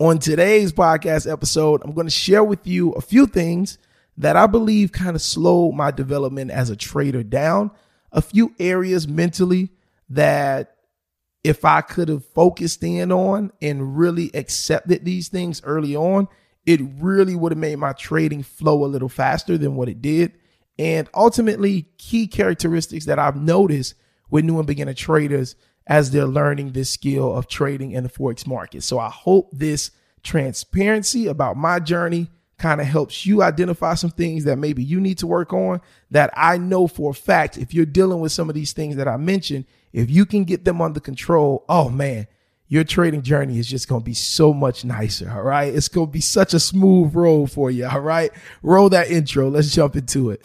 On today's podcast episode, I'm going to share with you a few things that I believe kind of slowed my development as a trader down, a few areas mentally that if I could have focused in on and really accepted these things early on, it really would have made my trading flow a little faster than what it did. And ultimately, key characteristics that I've noticed with new and beginner traders as they're learning this skill of trading in the Forex market. So I hope this transparency about my journey kind of helps you identify some things that maybe you need to work on that I know for a fact if you're dealing with some of these things that I mentioned, if you can get them under control, oh man, your trading journey is just going to be so much nicer. All right. It's going to be such a smooth road for you. All right. Roll that intro. Let's jump into it.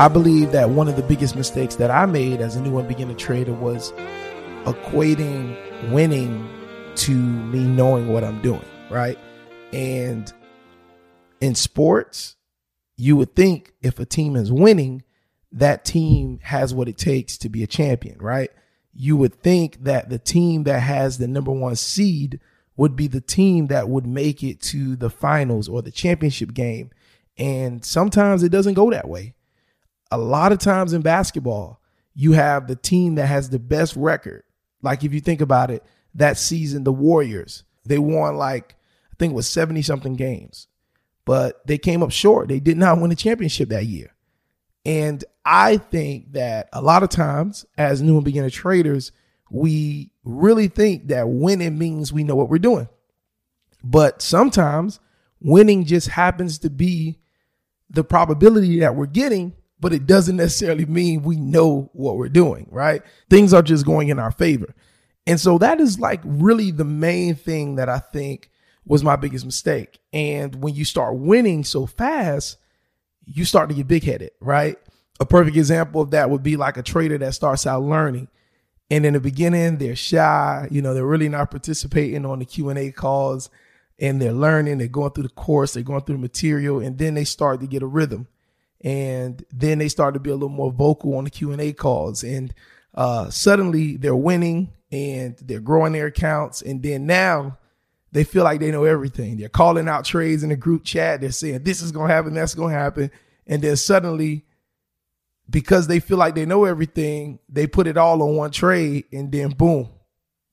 I believe that one of the biggest mistakes that I made as a new and beginner trader was equating winning to me knowing what I'm doing, right? And in sports, you would think if a team is winning, that team has what it takes to be a champion, right? You would think that the team that has the number one seed would be the team that would make it to the finals or the championship game. And sometimes it doesn't go that way a lot of times in basketball, you have the team that has the best record. Like if you think about it, that season, the Warriors, they won like, I think it was 70 something games, but they came up short. They did not win a championship that year. And I think that a lot of times as new and beginner traders, we really think that winning means we know what we're doing. But sometimes winning just happens to be the probability that we're getting but it doesn't necessarily mean we know what we're doing, right? Things are just going in our favor. And so that is like really the main thing that I think was my biggest mistake. And when you start winning so fast, you start to get big headed, right? A perfect example of that would be like a trader that starts out learning. And in the beginning, they're shy, you know, they're really not participating on the Q&A calls and they're learning, they're going through the course, they're going through the material, and then they start to get a rhythm and then they start to be a little more vocal on the q&a calls. And uh, suddenly they're winning and they're growing their accounts. And then now they feel like they know everything. They're calling out trades in the group chat. They're saying this is going to happen. That's going to happen. And then suddenly because they feel like they know everything they put it all on one trade. And then boom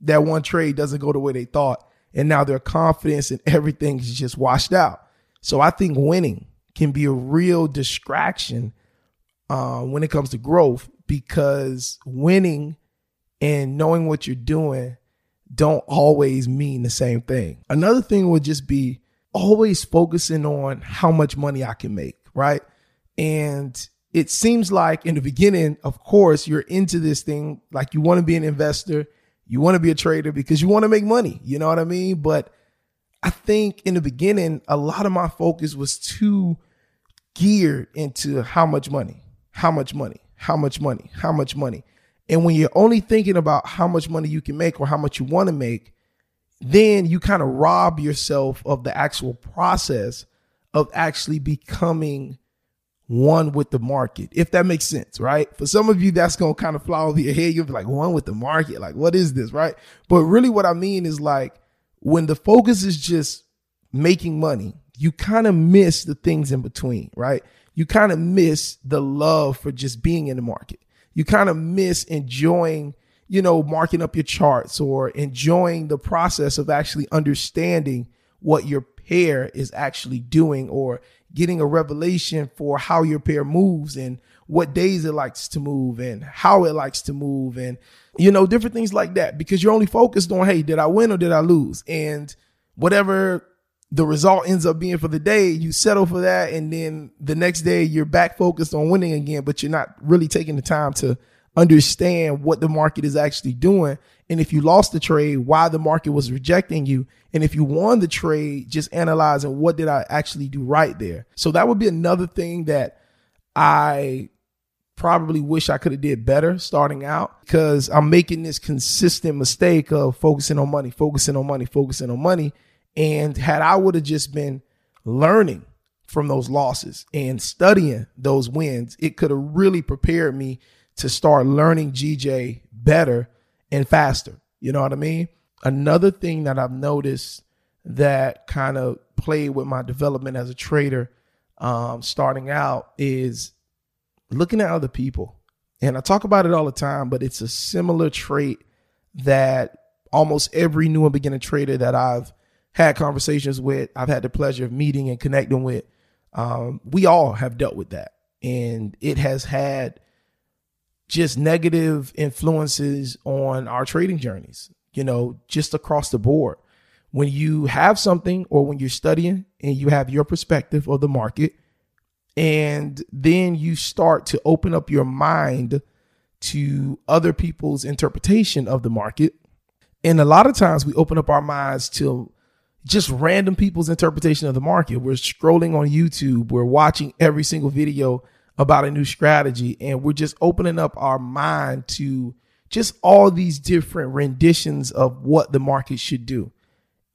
that one trade doesn't go the way they thought. And now their confidence and everything is just washed out. So i think winning can be a real distraction uh, when it comes to growth because winning and knowing what you're doing don't always mean the same thing. Another thing would just be always focusing on how much money I can make, right? And it seems like in the beginning, of course, you're into this thing, like you want to be an investor, you want to be a trader because you want to make money, you know what I mean? But I think in the beginning, a lot of my focus was too geared into how much money, how much money, how much money, how much money. And when you're only thinking about how much money you can make or how much you want to make, then you kind of rob yourself of the actual process of actually becoming one with the market, if that makes sense, right? For some of you, that's going to kind of fly over your head. You'll be like, one with the market. Like, what is this, right? But really, what I mean is like, when the focus is just making money, you kind of miss the things in between, right? You kind of miss the love for just being in the market. You kind of miss enjoying, you know, marking up your charts or enjoying the process of actually understanding what your pair is actually doing or getting a revelation for how your pair moves and what days it likes to move and how it likes to move and, you know, different things like that because you're only focused on, hey, did I win or did I lose? And whatever the result ends up being for the day, you settle for that. And then the next day you're back focused on winning again, but you're not really taking the time to understand what the market is actually doing. And if you lost the trade, why the market was rejecting you. And if you won the trade, just analyzing what did I actually do right there. So that would be another thing that I probably wish I could have did better starting out because I'm making this consistent mistake of focusing on money, focusing on money, focusing on money. And had I would have just been learning from those losses and studying those wins, it could have really prepared me to start learning GJ better and faster. You know what I mean? Another thing that I've noticed that kind of played with my development as a trader um, starting out is looking at other people. And I talk about it all the time, but it's a similar trait that almost every new and beginner trader that I've had conversations with, I've had the pleasure of meeting and connecting with, um, we all have dealt with that. And it has had just negative influences on our trading journeys, you know, just across the board. When you have something or when you're studying and you have your perspective of the market, and then you start to open up your mind to other people's interpretation of the market. And a lot of times we open up our minds to just random people's interpretation of the market. We're scrolling on YouTube, we're watching every single video about a new strategy, and we're just opening up our mind to just all these different renditions of what the market should do.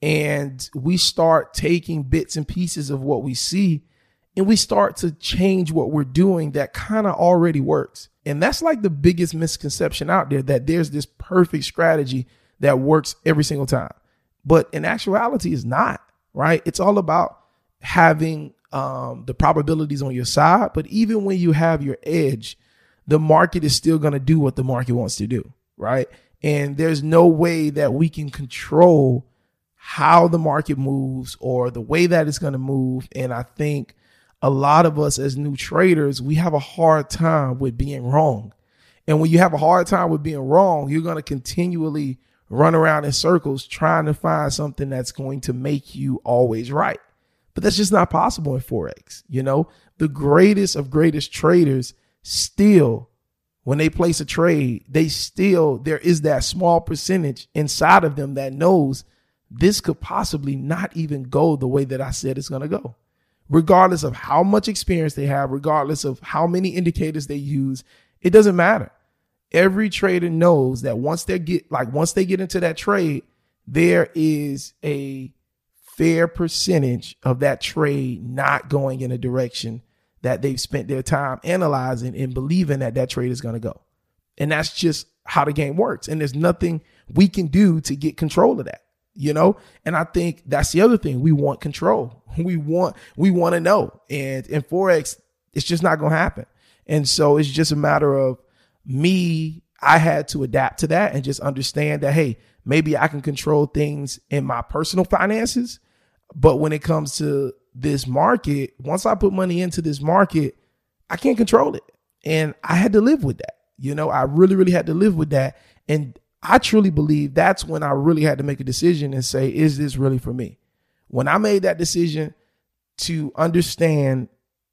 And we start taking bits and pieces of what we see and we start to change what we're doing that kind of already works. And that's like the biggest misconception out there that there's this perfect strategy that works every single time. But in actuality, it's not, right? It's all about having um, the probabilities on your side. But even when you have your edge, the market is still going to do what the market wants to do, right? And there's no way that we can control how the market moves or the way that it's going to move. And I think a lot of us as new traders, we have a hard time with being wrong. And when you have a hard time with being wrong, you're going to continually run around in circles trying to find something that's going to make you always right. But that's just not possible in Forex. You know, the greatest of greatest traders still, when they place a trade, they still, there is that small percentage inside of them that knows this could possibly not even go the way that I said it's going to go. Regardless of how much experience they have, regardless of how many indicators they use, it doesn't matter. Every trader knows that once they get like once they get into that trade, there is a fair percentage of that trade not going in a direction that they've spent their time analyzing and believing that that trade is going to go. And that's just how the game works. And there's nothing we can do to get control of that, you know? And I think that's the other thing. We want control. We want, we want to know. And in Forex, it's just not going to happen. And so it's just a matter of me. I had to adapt to that and just understand that, hey, maybe I can control things in my personal finances but when it comes to this market, once I put money into this market, I can't control it. And I had to live with that. You know, I really, really had to live with that. And I truly believe that's when I really had to make a decision and say, is this really for me? When I made that decision to understand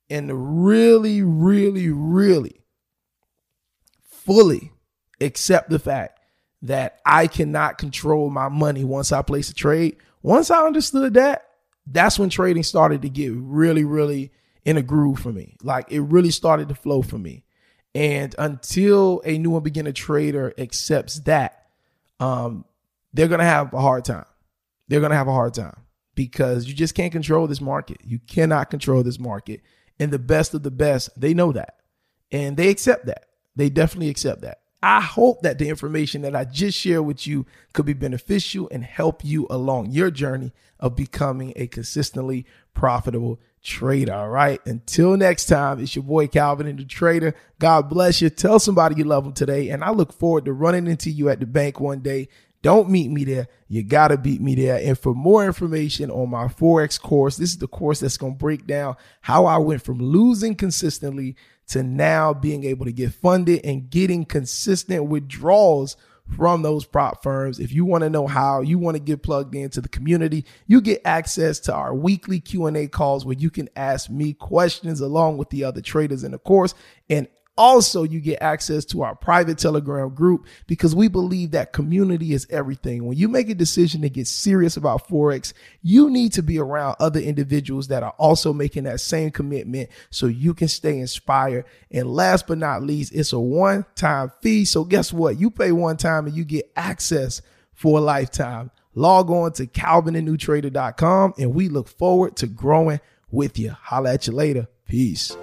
and really, really, really fully accept the fact that I cannot control my money once I place a trade. Once I understood that, that's when trading started to get really, really in a groove for me. Like it really started to flow for me. And until a new and beginner trader accepts that, um, they're gonna have a hard time. They're gonna have a hard time because you just can't control this market. You cannot control this market. And the best of the best, they know that. And they accept that. They definitely accept that. I hope that the information that I just shared with you could be beneficial and help you along your journey of becoming a consistently profitable trader. All right. Until next time, it's your boy Calvin and the trader. God bless you. Tell somebody you love them today. And I look forward to running into you at the bank one day. Don't meet me there. You got to beat me there. And for more information on my Forex course, this is the course that's going to break down how I went from losing consistently to now being able to get funded and getting consistent withdrawals from those prop firms. If you want to know how you want to get plugged into the community, you get access to our weekly Q&A calls where you can ask me questions along with the other traders in the course and also, you get access to our private Telegram group because we believe that community is everything. When you make a decision to get serious about Forex, you need to be around other individuals that are also making that same commitment so you can stay inspired. And last but not least, it's a one time fee. So guess what? You pay one time and you get access for a lifetime. Log on to calvinandnewtrader.com and we look forward to growing with you. Holla at you later. Peace.